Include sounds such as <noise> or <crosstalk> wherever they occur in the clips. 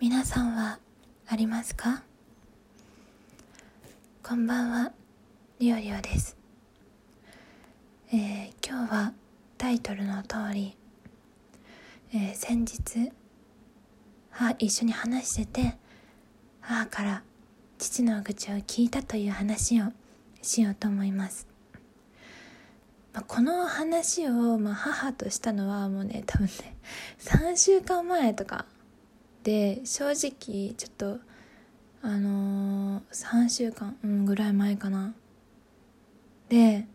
皆さんはありますか？こんばんはりおりおです、えー、今日はタイトルの通り、えー、先日母一緒に話してて母から父の愚痴を聞いたという話をしようと思います。まあ、この話を、まあ、母としたのはもうね多分ね3週間前とかで正直ちょっとあのー、3週間、うん、ぐらい前かな。で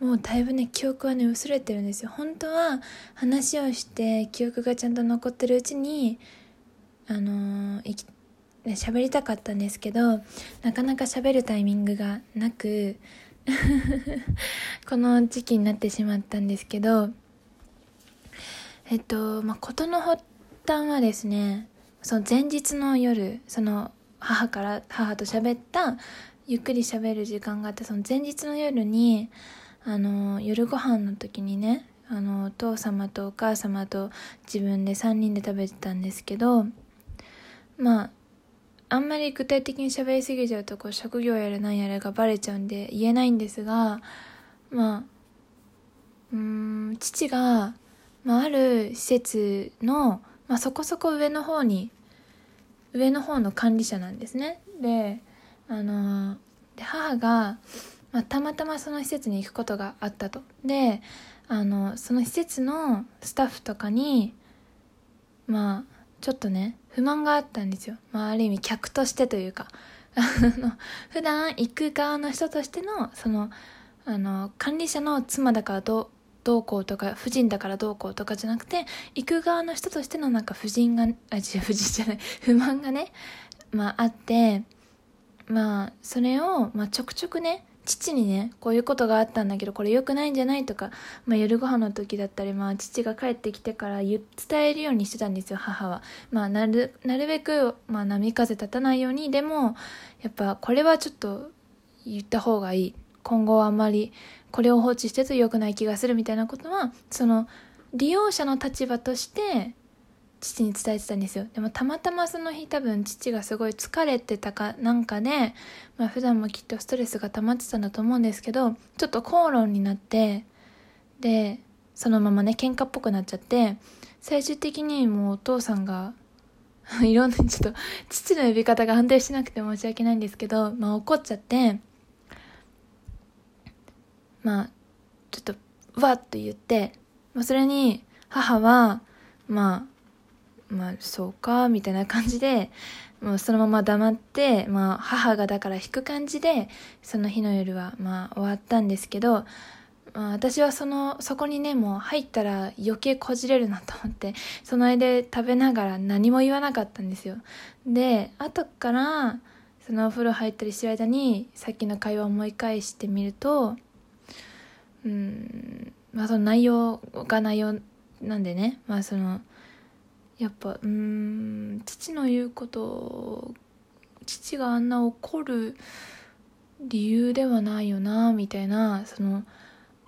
もうだいぶね記憶はね薄れてるんですよ。本当は話をして記憶がちゃんと残ってるうちにあのー、喋りたかったんですけどなかなか喋るタイミングがなく <laughs> この時期になってしまったんですけどえっとまあ事の発端はですねその前日の夜その母から母と喋ったゆっくり喋る時間があってその前日の夜にあの夜ご飯の時にねあのお父様とお母様と自分で3人で食べてたんですけどまああんまり具体的に喋りすぎちゃうとこう職業やら何やらがバレちゃうんで言えないんですがまあうん父が、まあ、ある施設の、まあ、そこそこ上の方に上の方の管理者なんですね。であので母が、まあ、たまたまその施設に行くことがあったと。であのその施設のスタッフとかにまあちょっとね不満があったんですよ、まあ、ある意味客としてというか。<laughs> 普段行く側の人としてのそのあの管理者の妻だからどうどうこうとか婦人だからどうこうとかじゃなくて行く側の人としてのなんか婦人があ違う婦人じゃない。不満がねまああってまあそれを、まあ、ちょくちょくね父にねこういうことがあったんだけどこれ良くないんじゃないとか、まあ、夜ご飯の時だったり、まあ、父が帰ってきてから伝えるようにしてたんですよ母は、まあ、なるなるべく、まあ、波風立たないようにでもやっぱこれはちょっと言った方がいい。今後はあまりこれを放置してと良くない気がするみたいなことはその利用者の立場として父に伝えてたんですよ。でもたまたまその日多分父がすごい疲れてたかなんかで、まあ、普段もきっとストレスが溜まってたんだと思うんですけどちょっと口論になってでそのままね喧嘩っぽくなっちゃって最終的にもうお父さんが <laughs> いろんなちょっと父の呼び方が安定しなくて申し訳ないんですけど、まあ、怒っちゃってまあちょっとわっと言って、まあ、それに母はまあまあそうかみたいな感じでもうそのまま黙って、まあ、母がだから引く感じでその日の夜はまあ終わったんですけど、まあ、私はそのそこにねもう入ったら余計こじれるなと思ってその間食べながら何も言わなかったんですよ。で後からそのお風呂入ったりしてる間にさっきの会話を思い返してみるとうん。まあその内容が内容なんでね。まあそのやっぱうん父の言うこと父があんな怒る理由ではないよなみたいなその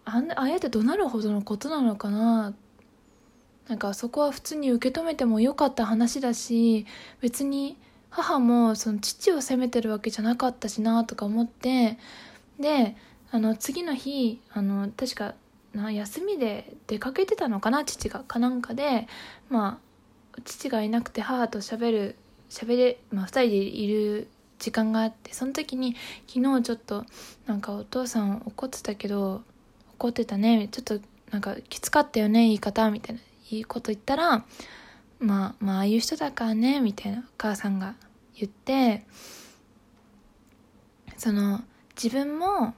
ああやって怒鳴るほどのことなのかな。なんかそこは普通に受け止めてもよかった話だし別に母もその父を責めてるわけじゃなかったしなとか思ってであの次の日あの確かな休みで出かけてたのかな父がかなんかでまあ父がいなくて母と喋る喋れ、まあ、2人でいる時間があってその時に昨日ちょっとなんかお父さん怒ってたけど怒ってたねちょっとなんかきつかったよね言い方みたいないいこと言ったらまあまあああいう人だからねみたいなお母さんが言ってその自分も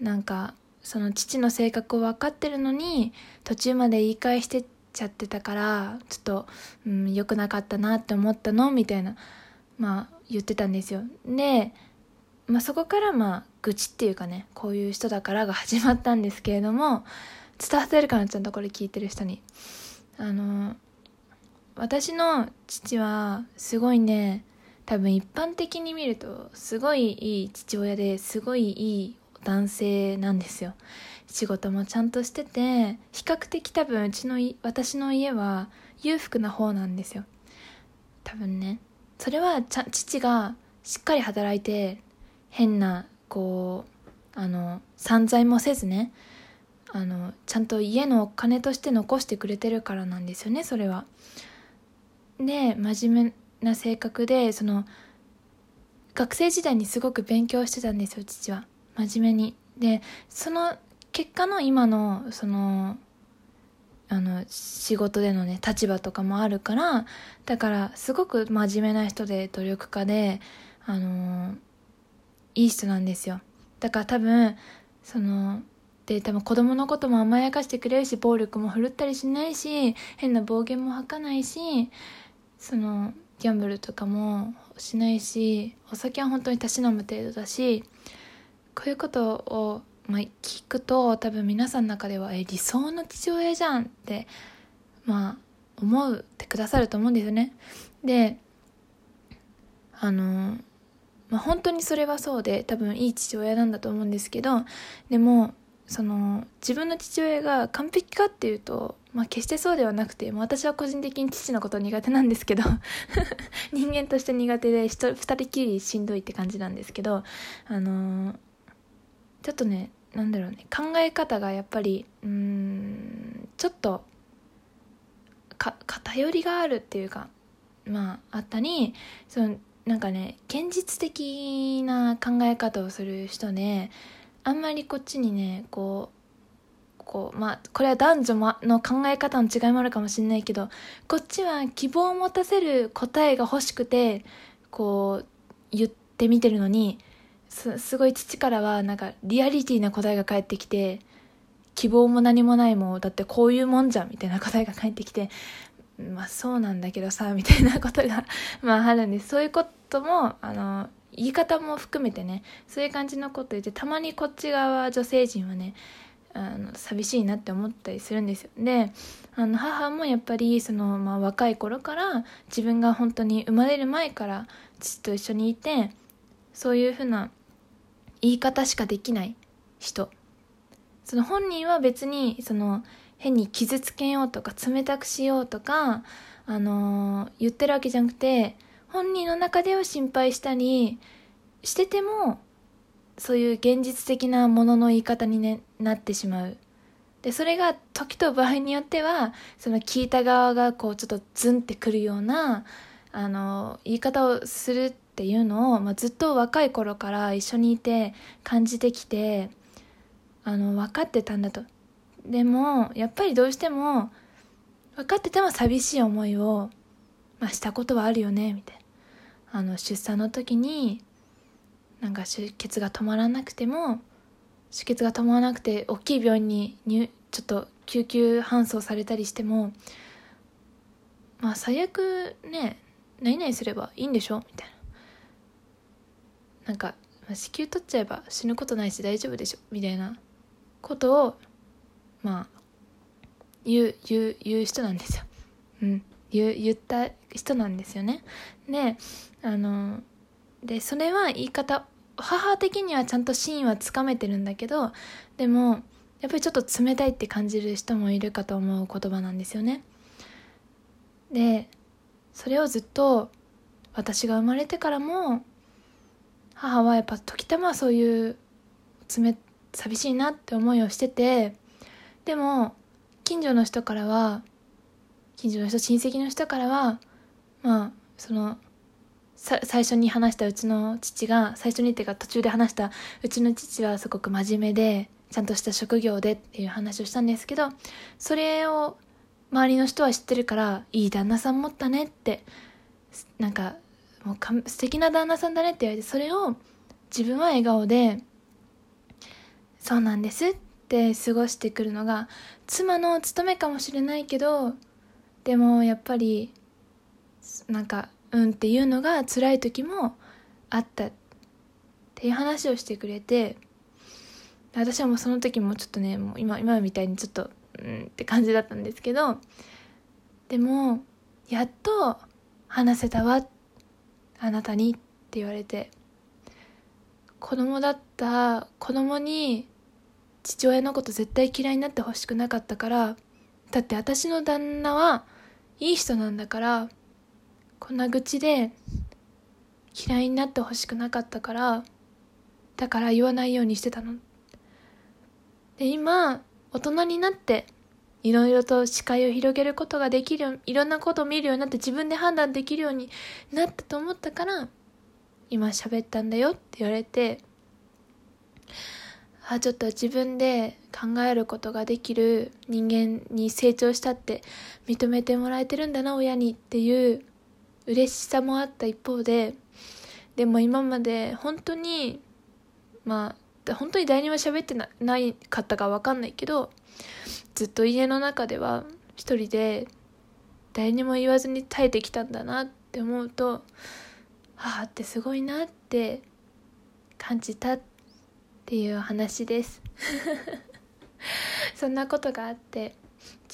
なんかその父の性格を分かってるのに途中まで言い返してちゃってたからちょっと、うん、良くなかったなって思ったのみたいなまあ言ってたんですよ。で、まあ、そこからまあ愚痴っていうかねこういう人だからが始まったんですけれども伝わってるかなちゃんとこれ聞いてる人に。あの私の父はすごいね多分一般的に見るとすごいいい父親ですごいいい男性なんですよ。仕事もちゃんとしてて比較的多分うちの私の家は裕福な方なんですよ。多分ね。それは父がしっかり働いて変なこうあの散財もせずねあのちゃんと家のお金として残してくれてるからなんですよねそれは。で真面目な性格でその学生時代にすごく勉強してたんですよ父は。真面目に。でその結果の今のそのあの仕事でのね立場とかもあるからだからすごく真面目な人で努力家であのいい人なんですよだから多分そので多分子供のことも甘やかしてくれるし暴力も振るったりしないし変な暴言も吐かないしそのギャンブルとかもしないしお酒は本当にたしなむ程度だしこういうことを、まあ、聞くと多分皆さんの中ではえ理想の父親じゃんってまあ思うってくださると思うんですよね。であのまあ、本当にそれはそうで多分いい父親なんだと思うんですけどでもその自分の父親が完璧かっていうと、まあ、決してそうではなくて、私は個人的に父のこと苦手なんですけど <laughs> 人間として苦手で二人きりしんどいって感じなんですけどあのー、ちょっとねなんだろうね考え方がやっぱりうんちょっとか偏りがあるっていうかまああったりそのなんかね現実的な考え方をする人ねあんまりこっちにねこうこうまあこれは男女の考え方の違いもあるかもしれないけどこっちは希望を持たせる答えが欲しくてこう言ってみてるのにすすごい父からはなんかリアリティな答えが返ってきて希望も何もないもんだってこういうもんじゃんみたいな答えが返ってきてまあそうなんだけどさみたいなことが <laughs> まああるんです。そういうこともあの言い方も含めてねそういう感じのこと言ってたまにこっち側女性陣はねあの寂しいなって思ったりするんですよ。であの母もやっぱりその、まあ、若い頃から自分が本当に生まれる前から父と一緒にいてそういうふうな言い方しかできない人その本人は別にその変に傷つけようとか冷たくしようとか、あのー、言ってるわけじゃなくて本人の中では心配したりしててもそういう現実的なものの言い方に、ね、なってしまう。でそれが時と場合によってはその聞いた側がこうちょっとズンってくるようなあの言い方をするっていうのを、まあ、ずっと若い頃から一緒にいて感じてきてあの分かってたんだと。でもやっぱりどうしても分かってても寂しい思いを、まあ、したことはあるよねみたいな。あの出産の時になんか出血が止まらなくても出血が止まらなくて大きい病院に入ちょっと救急搬送されたりしてもまあ最悪ね何々すればいいんでしょ？みたいな。なんか、まあ、子宮取っちゃえば死ぬことないし大丈夫でしょみたいなことをまあ言う言う言う人なんですよ。うん言言った人なんですよね。であのでそれは言い方母的にはちゃんと真意はつかめてるんだけどでもやっぱりちょっと冷たいって感じる人もいるかと思う言葉なんですよね。でそれをずっと私が生まれてからも母はやっぱ時たまそういう冷寂しいなって思いをしててでも近所の人からは近所の人親戚の人からはまあその最初に話したうちの父が最初にっていうか途中で話したうちの父はすごく真面目でちゃんとした職業でっていう話をしたんですけどそれを周りの人は知ってるからいい旦那さん持ったねってなんかもうか素敵な旦那さんだねって言われてそれを自分は笑顔で「そうなんです」って過ごしてくるのが妻の務めかもしれないけどでもやっぱりなんかうんっていうのが辛い時もあったっていう話をしてくれて私はもうその時もちょっとねもう今今みたいにちょっとうんって感じだったんですけどでもやっと話せたわってあなたにって言われて子供だった子供に父親のこと絶対嫌いになってほしくなかったからだって私の旦那はいい人なんだからこんな愚痴で嫌いになってほしくなかったからだから言わないようにしてたので今大人になっていろいろと視界を広げることができるいろんなことを見るようになって自分で判断できるようになったと思ったから今喋ったんだよって言われてあちょっと自分で考えることができる人間に成長したって認めてもらえてるんだな親にっていう嬉しさもあった一方ででも今まで本当にまあ本当に誰にも喋ってなないかったか分かんないけどずっと家の中では一人で誰にも言わずに耐えてきたんだなって思うと母ってすごいなって感じたっていう話です。<laughs> そんなことがあって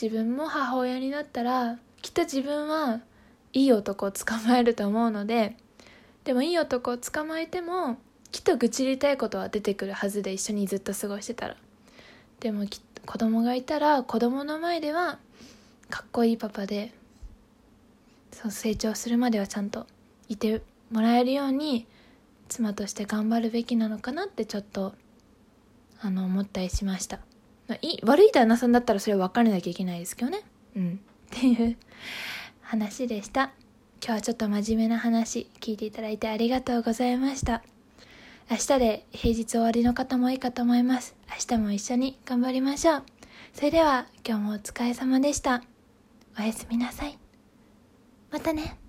自分も母親になったらきっと自分はいい男を捕まえると思うのででもいい男を捕まえてもきっと愚痴りたいことは出てくるはずで一緒にずっと過ごしてたら。でもき子供がいたら子供の前ではかっこいいパパでそう成長するまではちゃんといてもらえるように妻として頑張るべきなのかなってちょっとあの思ったりしました、まあ、い悪い旦那さんだったらそれは別れなきゃいけないですけどね。うん。っていう話でした。今日はちょっと真面目な話聞いていただいてありがとうございました。明日で平日終わりの方もいいかと思います。明日も一緒に頑張りましょう。それでは今日もお疲れ様でした。おやすみなさい。またね。